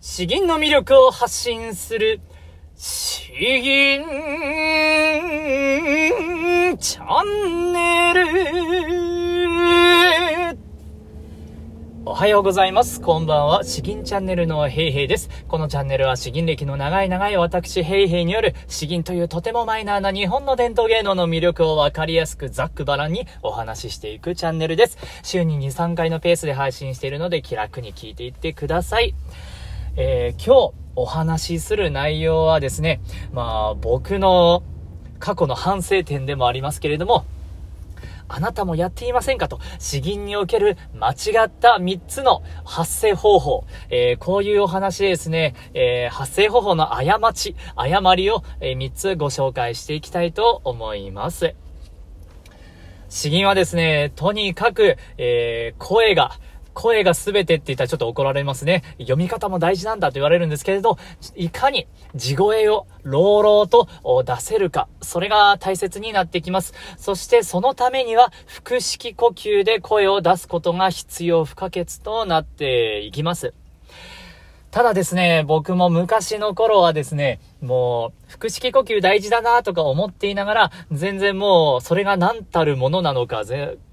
詩吟の魅力を発信する、詩吟チャンネル。おはようございます。こんばんは。詩吟チャンネルのヘイヘイです。このチャンネルは詩吟歴の長い長い私ヘイヘイによる詩吟というとてもマイナーな日本の伝統芸能の魅力をわかりやすくざっくばらんにお話ししていくチャンネルです。週に2、3回のペースで配信しているので気楽に聞いていってください。えー、今日お話しする内容はですね、まあ僕の過去の反省点でもありますけれども、あなたもやっていませんかと、詩吟における間違った3つの発声方法。えー、こういうお話ですね、えー、発声方法の過ち、誤りを、えー、3つご紹介していきたいと思います。詩吟はですね、とにかく、え声が、声が全てって言ったらちょっと怒られますね。読み方も大事なんだと言われるんですけれど、いかに地声を朗々と出せるか、それが大切になってきます。そしてそのためには腹式呼吸で声を出すことが必要不可欠となっていきます。ただですね、僕も昔の頃はですね、もう、腹式呼吸大事だなとか思っていながら、全然もう、それが何たるものなのか、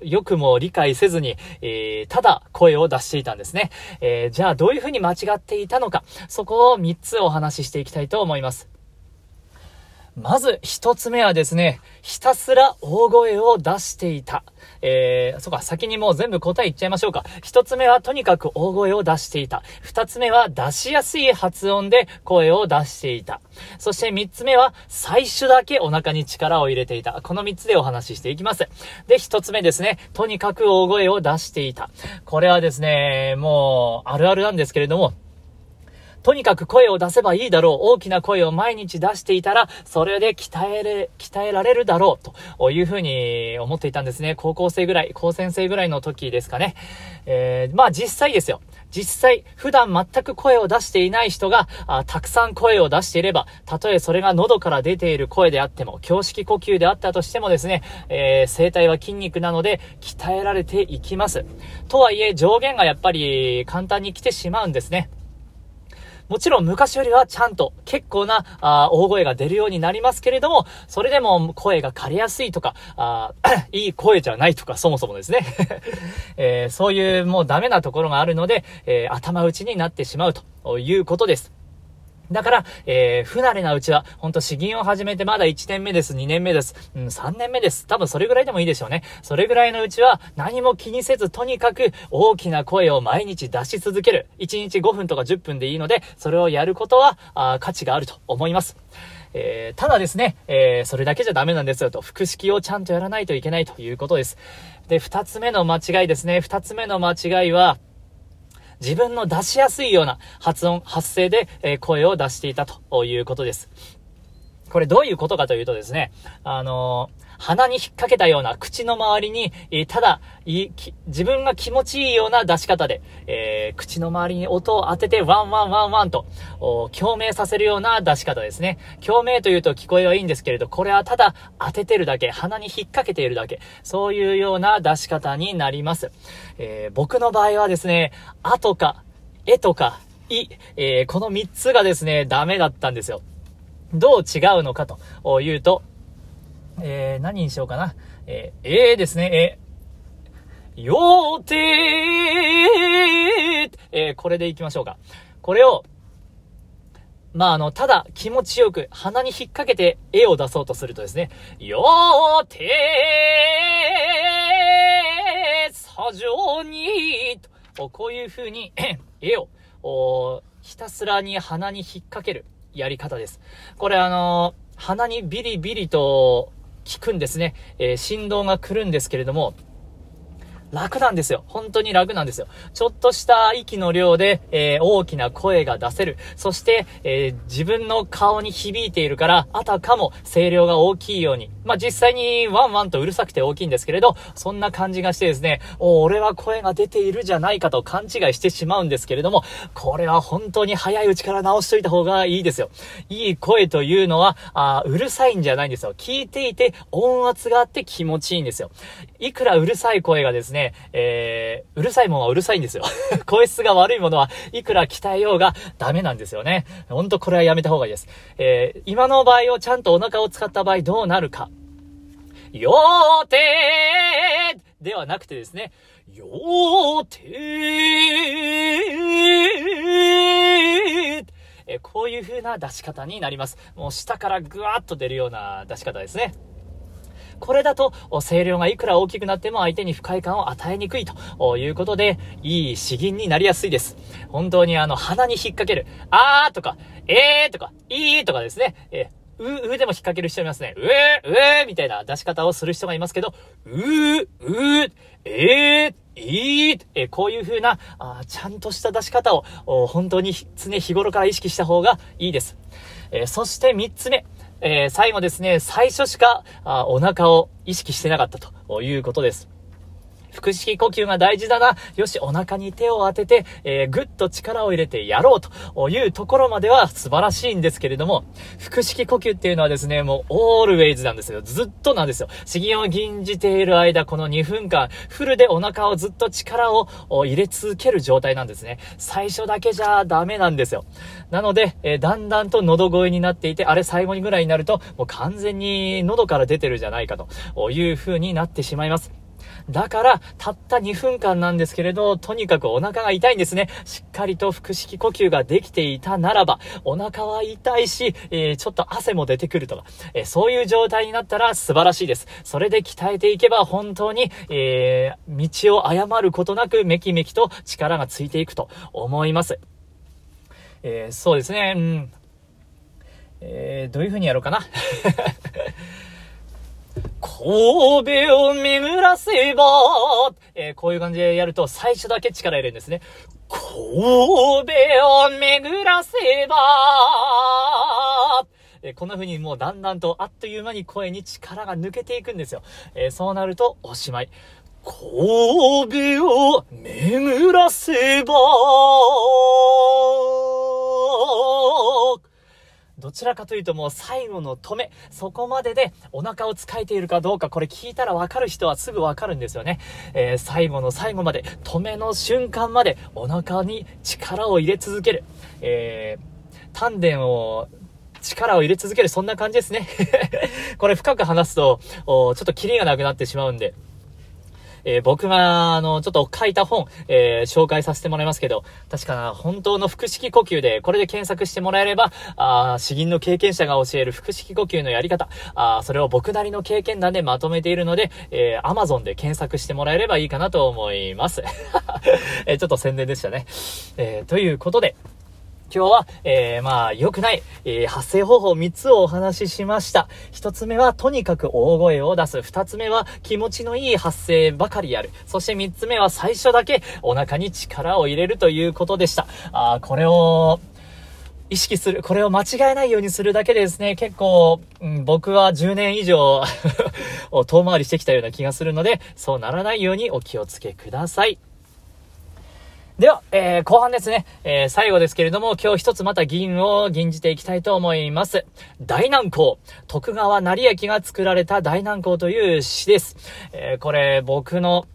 よくも理解せずに、えー、ただ声を出していたんですね。えー、じゃあどういうふうに間違っていたのか、そこを3つお話ししていきたいと思います。まず一つ目はですね、ひたすら大声を出していた。えー、そっか、先にもう全部答え言っちゃいましょうか。一つ目はとにかく大声を出していた。二つ目は出しやすい発音で声を出していた。そして三つ目は最初だけお腹に力を入れていた。この三つでお話ししていきます。で、一つ目ですね、とにかく大声を出していた。これはですね、もうあるあるなんですけれども、とにかく声を出せばいいだろう。大きな声を毎日出していたら、それで鍛えれ、鍛えられるだろう。というふうに思っていたんですね。高校生ぐらい、高専生ぐらいの時ですかね。えー、まあ実際ですよ。実際、普段全く声を出していない人が、あたくさん声を出していれば、たとえそれが喉から出ている声であっても、胸式呼吸であったとしてもですね、えー、声帯は筋肉なので、鍛えられていきます。とはいえ、上限がやっぱり簡単に来てしまうんですね。もちろん昔よりはちゃんと結構なあ大声が出るようになりますけれども、それでも声が枯れやすいとか、あ いい声じゃないとか、そもそもですね、えー、そういうもうダメなところがあるので、えー、頭打ちになってしまうということです。だから、えー、不慣れなうちは、ほんと詩吟を始めてまだ1年目です、2年目です、うん、3年目です。多分それぐらいでもいいでしょうね。それぐらいのうちは、何も気にせず、とにかく大きな声を毎日出し続ける。1日5分とか10分でいいので、それをやることは、あ価値があると思います。えー、ただですね、えー、それだけじゃダメなんですよと、腹式をちゃんとやらないといけないということです。で、二つ目の間違いですね。二つ目の間違いは、自分の出しやすいような発音、発声で、え声を出していたということです。これどういうことかというとですね、あのー、鼻に引っ掛けたような口の周りに、えー、ただい自分が気持ちいいような出し方で、えー、口の周りに音を当ててワンワンワンワンと、共鳴させるような出し方ですね。共鳴というと聞こえはいいんですけれど、これはただ当ててるだけ、鼻に引っ掛けているだけ、そういうような出し方になります。え僕の場合はですね、あとか、えとか、い、えこの3つがですね、ダメだったんですよ。どう違うのかというと、えー、何にしようかな。えー、えー、ですね、えー、よーてー。えー、これでいきましょうか。これを、まあ、あの、ただ気持ちよく鼻に引っ掛けて絵を出そうとするとですね、よーてー。さじょにと、こういう風に絵を、ひたすらに鼻に引っ掛ける。やり方です。これあの鼻にビリビリと効くんですね。えー、振動が来るんですけれども、楽なんですよ。本当に楽なんですよ。ちょっとした息の量で、えー、大きな声が出せる。そして、えー、自分の顔に響いているから、あたかも声量が大きいように。まあ、実際にワンワンとうるさくて大きいんですけれど、そんな感じがしてですね、お俺は声が出ているじゃないかと勘違いしてしまうんですけれども、これは本当に早いうちから直しといた方がいいですよ。いい声というのは、あうるさいんじゃないんですよ。聞いていて音圧があって気持ちいいんですよ。いくらうるさい声がですね、えー、うるさいものはうるさいんですよ。声質が悪いものはいくら鍛えようがダメなんですよね。ほんとこれはやめた方がいいです。えー、今の場合をちゃんとお腹を使った場合どうなるか。よーてーではなくてですね、よーてーえこういう風な出し方になります。もう下からぐわっと出るような出し方ですね。これだと、声量がいくら大きくなっても相手に不快感を与えにくいということで、いい詩吟になりやすいです。本当にあの、鼻に引っ掛ける、あーとか、えーとか、いーとかですね、えう、うでも引っ掛ける人いますね。うえ、うえみたいな出し方をする人がいますけど、うーうー、えー、いい、えこういう風なあ、ちゃんとした出し方を、本当に常日頃から意識した方がいいです。えそして三つ目。え最後ですね、最初しかあお腹を意識してなかったということです。腹式呼吸が大事だな。よし、お腹に手を当てて、えー、ぐっと力を入れてやろうというところまでは素晴らしいんですけれども、腹式呼吸っていうのはですね、もう、オールウェイズなんですよ。ずっとなんですよ。資金を吟じている間、この2分間、フルでお腹をずっと力を入れ続ける状態なんですね。最初だけじゃダメなんですよ。なので、えー、だんだんと喉声になっていて、あれ最後にぐらいになると、もう完全に喉から出てるじゃないかという風になってしまいます。だから、たった2分間なんですけれど、とにかくお腹が痛いんですね。しっかりと腹式呼吸ができていたならば、お腹は痛いし、えー、ちょっと汗も出てくるとか、えー、そういう状態になったら素晴らしいです。それで鍛えていけば本当に、えー、道を誤ることなくめきめきと力がついていくと思います。えそうですね、うん。えどういう風にやろうかな。神戸を巡らせば、えー、こういう感じでやると最初だけ力入れるんですね。神戸を巡らせば、えー、こんな風にもうだんだんとあっという間に声に力が抜けていくんですよ。えー、そうなるとおしまい。神戸を巡らせば、どちらかというともう最後の止め、そこまででお腹を使えているかどうか、これ聞いたらわかる人はすぐわかるんですよね。えー、最後の最後まで、止めの瞬間までお腹に力を入れ続ける。えー、丹田を力を入れ続ける、そんな感じですね。これ深く話すと、ちょっとキリがなくなってしまうんで、えー、僕が、あの、ちょっと書いた本、えー、紹介させてもらいますけど、確か本当の腹式呼吸で、これで検索してもらえれば、あ詩吟の経験者が教える腹式呼吸のやり方、あそれを僕なりの経験談でまとめているので、えー、Amazon で検索してもらえればいいかなと思います。えー、ちょっと宣伝でしたね。えー、ということで、今日は、えー、まあ、良くない、えー、発声方法3つをお話ししました。1つ目は、とにかく大声を出す。2つ目は、気持ちのいい発声ばかりやる。そして3つ目は、最初だけお腹に力を入れるということでした。あこれを、意識する、これを間違えないようにするだけでですね、結構、うん、僕は10年以上 遠回りしてきたような気がするので、そうならないようにお気をつけください。では、えー、後半ですね、えー、最後ですけれども、今日一つまた銀を銀じていきたいと思います。大南光。徳川成明が作られた大南光という詩です。えー、これ、僕の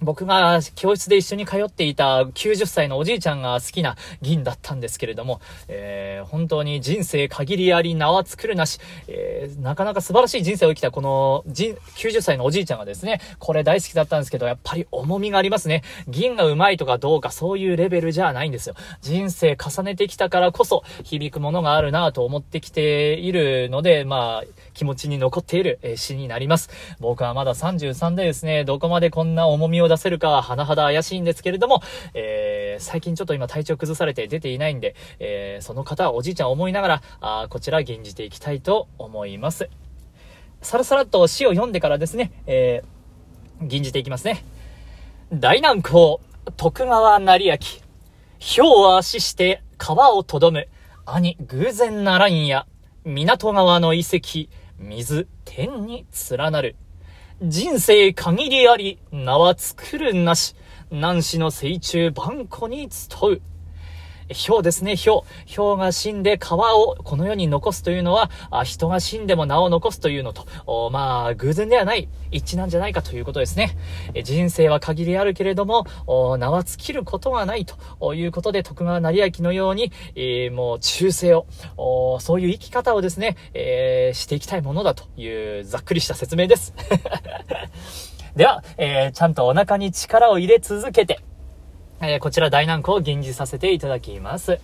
僕が教室で一緒に通っていた90歳のおじいちゃんが好きな銀だったんですけれども、えー、本当に人生限りあり名は作るなし、えー、なかなか素晴らしい人生を生きたこの90歳のおじいちゃんがですね、これ大好きだったんですけど、やっぱり重みがありますね。銀がうまいとかどうかそういうレベルじゃないんですよ。人生重ねてきたからこそ響くものがあるなと思ってきているので、まあ、気持ちに残っている詩になります。僕はまだ33でですね、どこまでこんな重みを出せるかは甚だ怪しいんですけれども、えー、最近ちょっと今体調崩されて出ていないんで、えー、その方はおじいちゃん思いながら、あこちら吟じていきたいと思います。さらさらっと詩を読んでからですね、えー、吟じていきますね。大南光、徳川成明。氷は死して川をとどむ。兄、偶然ならんや。港川の遺跡。水、天に連なる。人生限りあり、名は作るなし。男子の成虫万古に集う。氷ですね、氷。氷が死んで川をこの世に残すというのは、あ人が死んでも名を残すというのと、まあ、偶然ではない、一致なんじゃないかということですね。え人生は限りあるけれども、名は尽きることはないということで、徳川成明のように、えー、もう忠誠を、そういう生き方をですね、えー、していきたいものだというざっくりした説明です。では、えー、ちゃんとお腹に力を入れ続けて、えー、こちら大難航を吟じさせていただきます。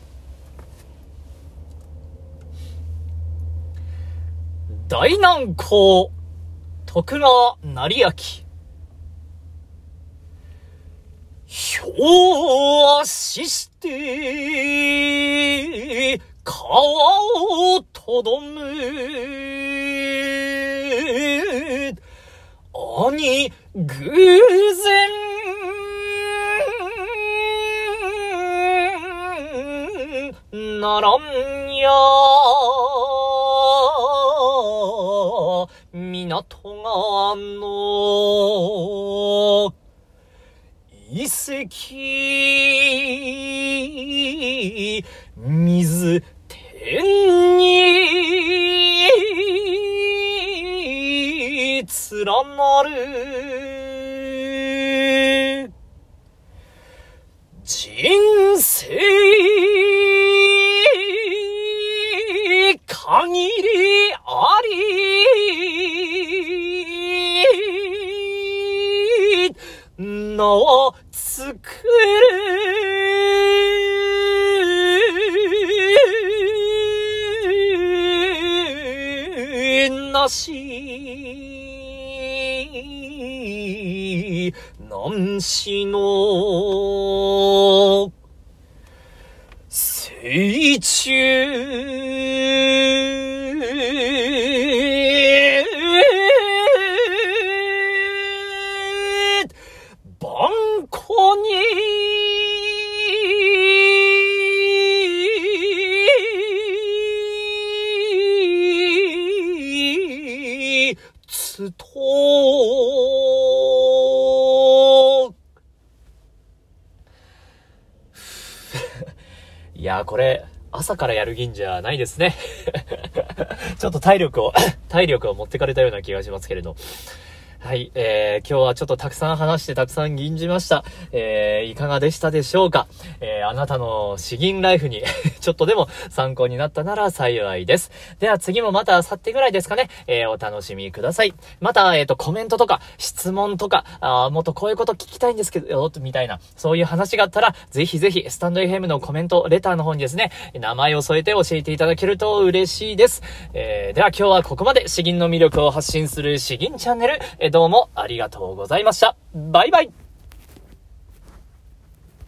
大難航、徳川成明。表しして、川をとどむ。兄、偶然、ならんや、港川の、遺跡、水天に、連なる、人生名を作る。なしなんしの水中いやこれ、朝からやる銀じゃないですね ちょっと体力を 体力を持ってかれたような気がしますけれど。はい、えー、今日はちょっとたくさん話してたくさん吟じました。えー、いかがでしたでしょうか？えー、あなたの詩吟ライフに ちょっとでも参考になったなら幸いです。では次もまた明後日ぐらいですかね、えー、お楽しみください。また、えっ、ー、と、コメントとか、質問とか、あもっとこういうこと聞きたいんですけど、みたいな、そういう話があったら、ぜひぜひ、スタンド FM のコメント、レターの方にですね、名前を添えて教えていただけると嬉しいです。えー、では今日はここまで詩吟の魅力を発信する詩吟チャンネル、どうもありがとうございました。バイバイ